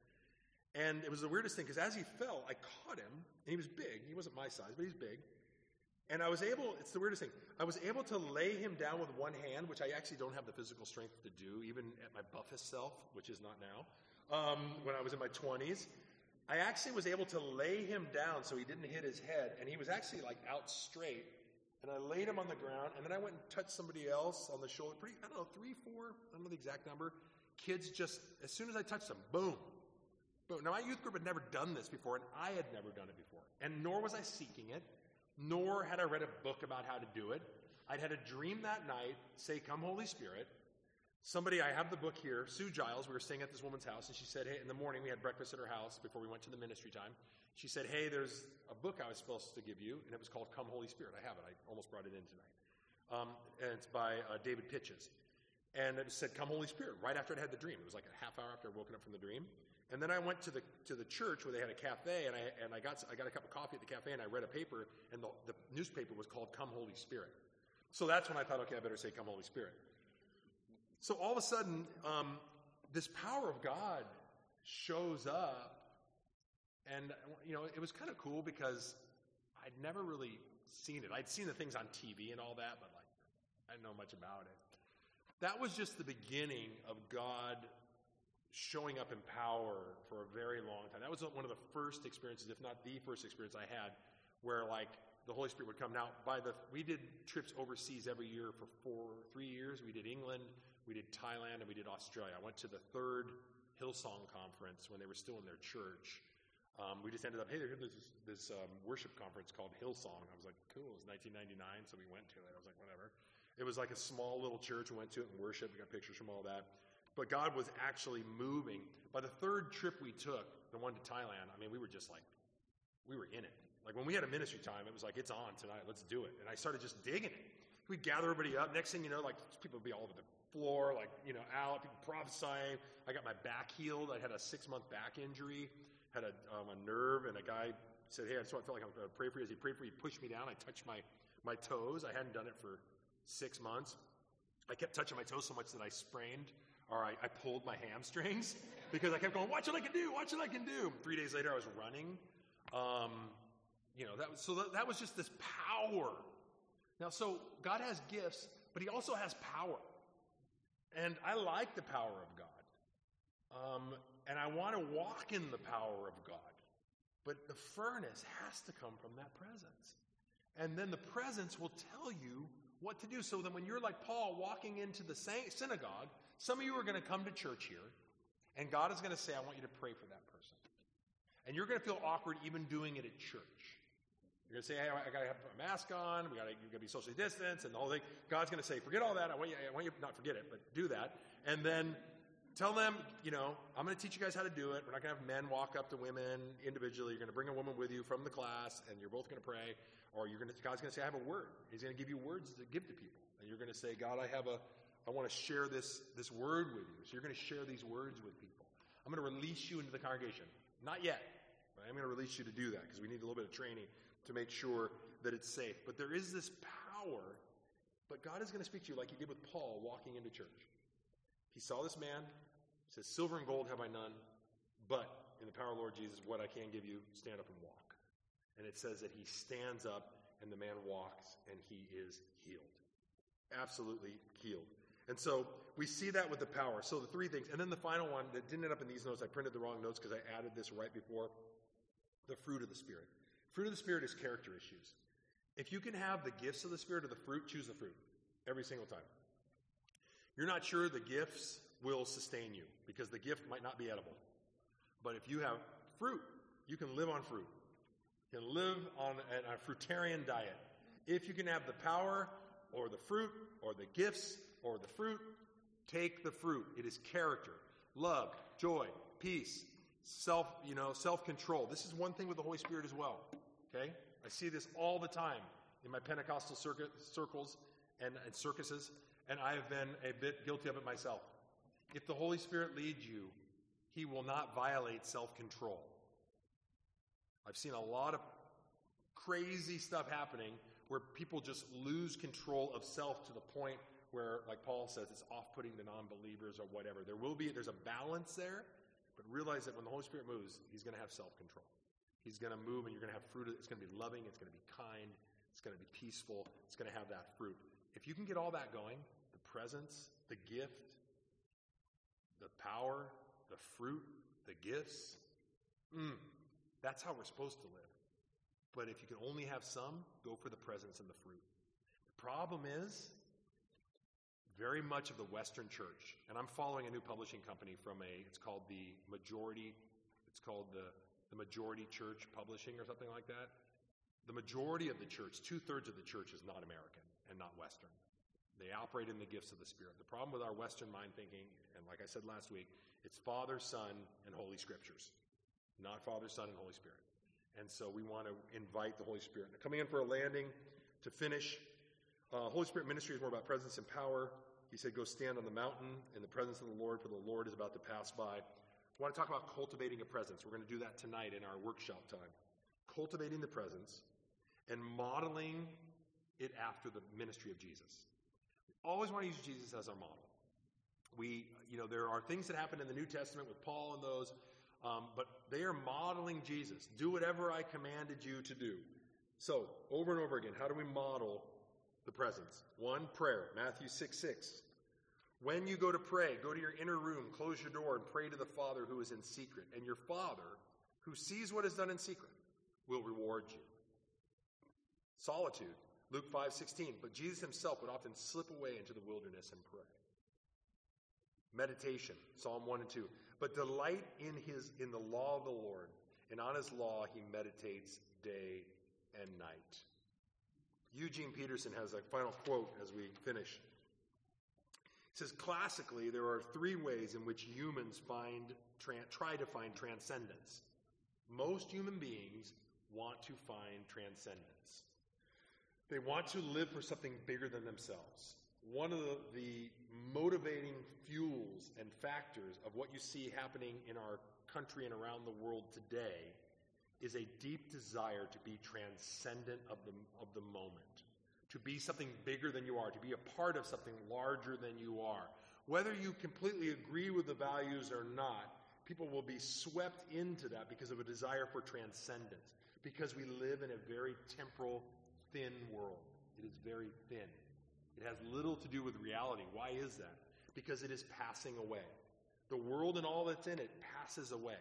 And it was the weirdest thing because as he fell, I caught him, and he was big. He wasn't my size, but he's big. And I was able, it's the weirdest thing, I was able to lay him down with one hand, which I actually don't have the physical strength to do, even at my buffest self, which is not now, um, when I was in my 20s. I actually was able to lay him down so he didn't hit his head, and he was actually like out straight. And I laid him on the ground, and then I went and touched somebody else on the shoulder. Pretty, I don't know, three, four, I don't know the exact number. Kids just, as soon as I touched them, boom, boom. now, my youth group had never done this before, and I had never done it before. And nor was I seeking it, nor had I read a book about how to do it. I'd had a dream that night say, Come, Holy Spirit. Somebody, I have the book here, Sue Giles, we were staying at this woman's house, and she said, Hey, in the morning we had breakfast at her house before we went to the ministry time. She said, Hey, there's a book I was supposed to give you, and it was called Come, Holy Spirit. I have it. I almost brought it in tonight. Um, and it's by uh, David Pytches. And it said, Come, Holy Spirit, right after I had the dream. It was like a half hour after I woken up from the dream. And then I went to the to the church where they had a cafe, and I and I got I got a cup of coffee at the cafe, and I read a paper, and the, the newspaper was called "Come Holy Spirit." So that's when I thought, okay, I better say "Come Holy Spirit." So all of a sudden, um, this power of God shows up. And, you know, it was kind of cool because I'd never really seen it. I'd seen the things on TV and all that, but like, I didn't know much about it. That was just the beginning of God showing up in power for a very long time. That was one of the first experiences, if not the first experience I had, where like the Holy Spirit would come. Now, by the we did trips overseas every year for four, three years. We did England, we did Thailand, and we did Australia. I went to the third Hillsong conference when they were still in their church. Um, we just ended up, hey, there's this, this um, worship conference called Hillsong. I was like, cool. It was 1999, so we went to it. I was like, whatever. It was like a small little church. We went to it and worshiped. We got pictures from all that. But God was actually moving. By the third trip we took, the one to Thailand, I mean, we were just like, we were in it. Like when we had a ministry time, it was like, it's on tonight. Let's do it. And I started just digging it. We'd gather everybody up. Next thing you know, like people would be all over the floor, like, you know, out, people prophesying. I got my back healed. I had a six month back injury had a, um, a nerve, and a guy said, Hey, I just felt like I'm going to pray for you. As he prayed for you, he pushed me down. I touched my, my toes. I hadn't done it for six months. I kept touching my toes so much that I sprained or I, I pulled my hamstrings because I kept going, Watch what I can do, watch what I can do. Three days later, I was running. Um, you know, that was, so that, that was just this power. Now, so God has gifts, but He also has power. And I like the power of God. Um, and I want to walk in the power of God. But the furnace has to come from that presence. And then the presence will tell you what to do. So then, when you're like Paul walking into the synagogue, some of you are going to come to church here, and God is going to say, I want you to pray for that person. And you're going to feel awkward even doing it at church. You're going to say, hey, I got to have a mask on. We got to, to be socially distanced and the whole thing. God's going to say, forget all that. I want you, I want you not forget it, but do that. And then Tell them, you know, I'm going to teach you guys how to do it. We're not going to have men walk up to women individually. You're going to bring a woman with you from the class, and you're both going to pray. Or you're going to, God's going to say, I have a word. He's going to give you words to give to people. And you're going to say, God, I have a, I want to share this, this word with you. So you're going to share these words with people. I'm going to release you into the congregation. Not yet, but I'm going to release you to do that because we need a little bit of training to make sure that it's safe. But there is this power, but God is going to speak to you like he did with Paul walking into church. He saw this man, says, Silver and gold have I none, but in the power of Lord Jesus, what I can give you, stand up and walk. And it says that he stands up and the man walks and he is healed. Absolutely healed. And so we see that with the power. So the three things. And then the final one that didn't end up in these notes, I printed the wrong notes because I added this right before the fruit of the Spirit. Fruit of the Spirit is character issues. If you can have the gifts of the Spirit or the fruit, choose the fruit every single time. You're not sure the gifts will sustain you because the gift might not be edible. But if you have fruit, you can live on fruit. You can live on a, a fruitarian diet. If you can have the power or the fruit or the gifts or the fruit, take the fruit. It is character, love, joy, peace, self, you know, self-control. This is one thing with the Holy Spirit as well. Okay? I see this all the time in my Pentecostal circuit, circles and, and circuses and I have been a bit guilty of it myself. If the Holy Spirit leads you, He will not violate self control. I've seen a lot of crazy stuff happening where people just lose control of self to the point where, like Paul says, it's off putting to non believers or whatever. There will be, there's a balance there, but realize that when the Holy Spirit moves, He's going to have self control. He's going to move and you're going to have fruit. It's going to be loving. It's going to be kind. It's going to be peaceful. It's going to have that fruit. If you can get all that going, presence, the gift, the power, the fruit, the gifts, mm, that's how we're supposed to live. But if you can only have some, go for the presence and the fruit. The problem is, very much of the Western church, and I'm following a new publishing company from a, it's called the Majority, it's called the, the Majority Church Publishing or something like that. The majority of the church, two thirds of the church, is not American and not Western. They operate in the gifts of the Spirit. The problem with our Western mind thinking, and like I said last week, it's Father, Son, and Holy Scriptures, not Father, Son, and Holy Spirit. And so we want to invite the Holy Spirit. Now, coming in for a landing to finish, uh, Holy Spirit ministry is more about presence and power. He said, Go stand on the mountain in the presence of the Lord, for the Lord is about to pass by. I want to talk about cultivating a presence. We're going to do that tonight in our workshop time. Cultivating the presence and modeling it after the ministry of Jesus. Always want to use Jesus as our model. We, you know, there are things that happen in the New Testament with Paul and those, um, but they are modeling Jesus. Do whatever I commanded you to do. So, over and over again, how do we model the presence? One, prayer. Matthew 6 6. When you go to pray, go to your inner room, close your door, and pray to the Father who is in secret. And your Father, who sees what is done in secret, will reward you. Solitude. Luke 5:16, but Jesus himself would often slip away into the wilderness and pray. Meditation, Psalm 1 and 2. But delight in his in the law of the Lord, and on his law he meditates day and night. Eugene Peterson has a final quote as we finish. He says, classically, there are three ways in which humans find, tra- try to find transcendence. Most human beings want to find transcendence. They want to live for something bigger than themselves. One of the, the motivating fuels and factors of what you see happening in our country and around the world today is a deep desire to be transcendent of the, of the moment, to be something bigger than you are, to be a part of something larger than you are. Whether you completely agree with the values or not, people will be swept into that because of a desire for transcendence, because we live in a very temporal thin world. It is very thin. It has little to do with reality. Why is that? Because it is passing away. The world and all that's in it passes away.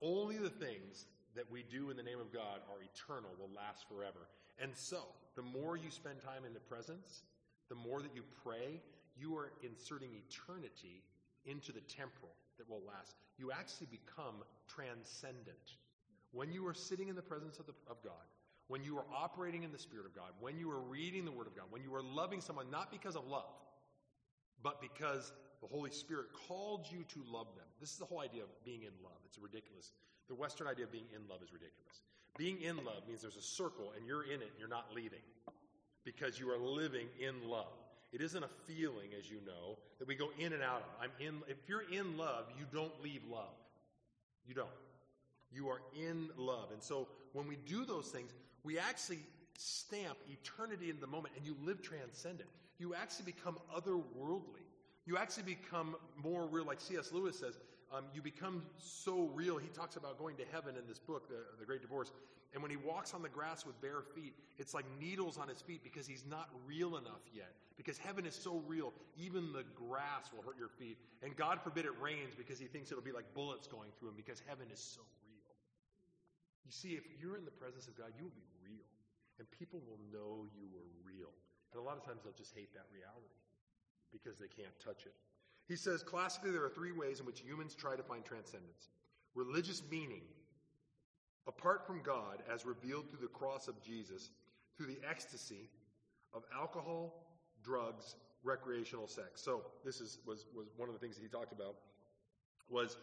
Only the things that we do in the name of God are eternal, will last forever. And so, the more you spend time in the presence, the more that you pray, you are inserting eternity into the temporal that will last. You actually become transcendent. When you are sitting in the presence of, the, of God, when you are operating in the Spirit of God, when you are reading the Word of God, when you are loving someone, not because of love, but because the Holy Spirit called you to love them. This is the whole idea of being in love. It's ridiculous. The Western idea of being in love is ridiculous. Being in love means there's a circle and you're in it and you're not leaving because you are living in love. It isn't a feeling, as you know, that we go in and out of. I'm in. If you're in love, you don't leave love. You don't. You are in love, and so when we do those things, we actually stamp eternity in the moment and you live transcendent. You actually become otherworldly. You actually become more real, like C.S. Lewis says. Um, you become so real. He talks about going to heaven in this book, the, the Great Divorce. And when he walks on the grass with bare feet, it's like needles on his feet because he's not real enough yet. Because heaven is so real, even the grass will hurt your feet. And God forbid it rains because he thinks it'll be like bullets going through him because heaven is so real. You see, if you're in the presence of God, you will be and people will know you were real. And a lot of times they'll just hate that reality because they can't touch it. He says, classically, there are three ways in which humans try to find transcendence religious meaning, apart from God, as revealed through the cross of Jesus, through the ecstasy of alcohol, drugs, recreational sex. So this is, was, was one of the things that he talked about was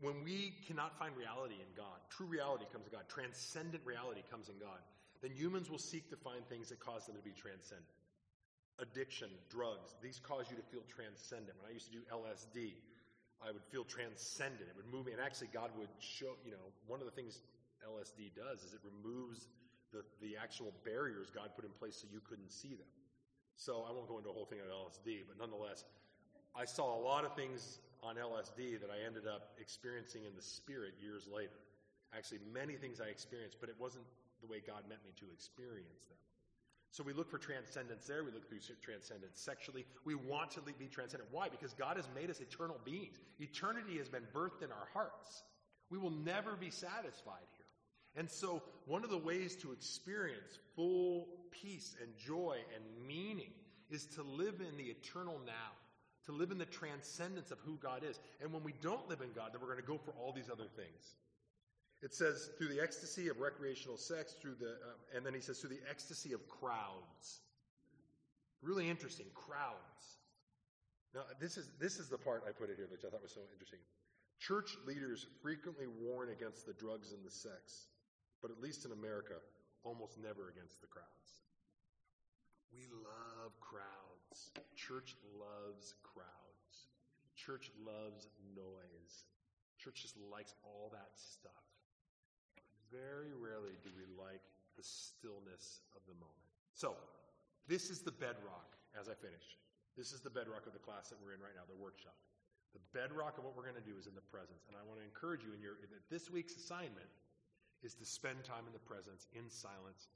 when we cannot find reality in God, true reality comes in God, transcendent reality comes in God then humans will seek to find things that cause them to be transcendent. Addiction, drugs, these cause you to feel transcendent. When I used to do LSD, I would feel transcendent. It would move me. And actually, God would show, you know, one of the things LSD does is it removes the, the actual barriers God put in place so you couldn't see them. So I won't go into a whole thing on LSD, but nonetheless, I saw a lot of things on LSD that I ended up experiencing in the spirit years later. Actually, many things I experienced, but it wasn't the way God meant me to experience them. So we look for transcendence there. We look through transcendence sexually. We want to be transcendent. Why? Because God has made us eternal beings. Eternity has been birthed in our hearts. We will never be satisfied here. And so, one of the ways to experience full peace and joy and meaning is to live in the eternal now, to live in the transcendence of who God is. And when we don't live in God, then we're going to go for all these other things. It says through the ecstasy of recreational sex, through the, uh, and then he says through the ecstasy of crowds. Really interesting, crowds. Now, this is, this is the part I put it here, which I thought was so interesting. Church leaders frequently warn against the drugs and the sex, but at least in America, almost never against the crowds. We love crowds. Church loves crowds. Church loves noise. Church just likes all that stuff very rarely do we like the stillness of the moment. So, this is the bedrock as I finish. This is the bedrock of the class that we're in right now, the workshop. The bedrock of what we're going to do is in the presence. And I want to encourage you in your that this week's assignment is to spend time in the presence, in silence,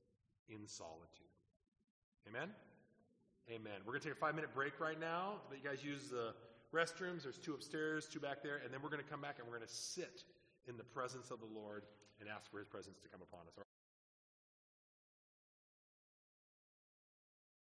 in solitude. Amen? Amen. We're going to take a five minute break right now. Let you guys use the restrooms. There's two upstairs, two back there. And then we're going to come back and we're going to sit in the presence of the Lord and ask for his presence to come upon us.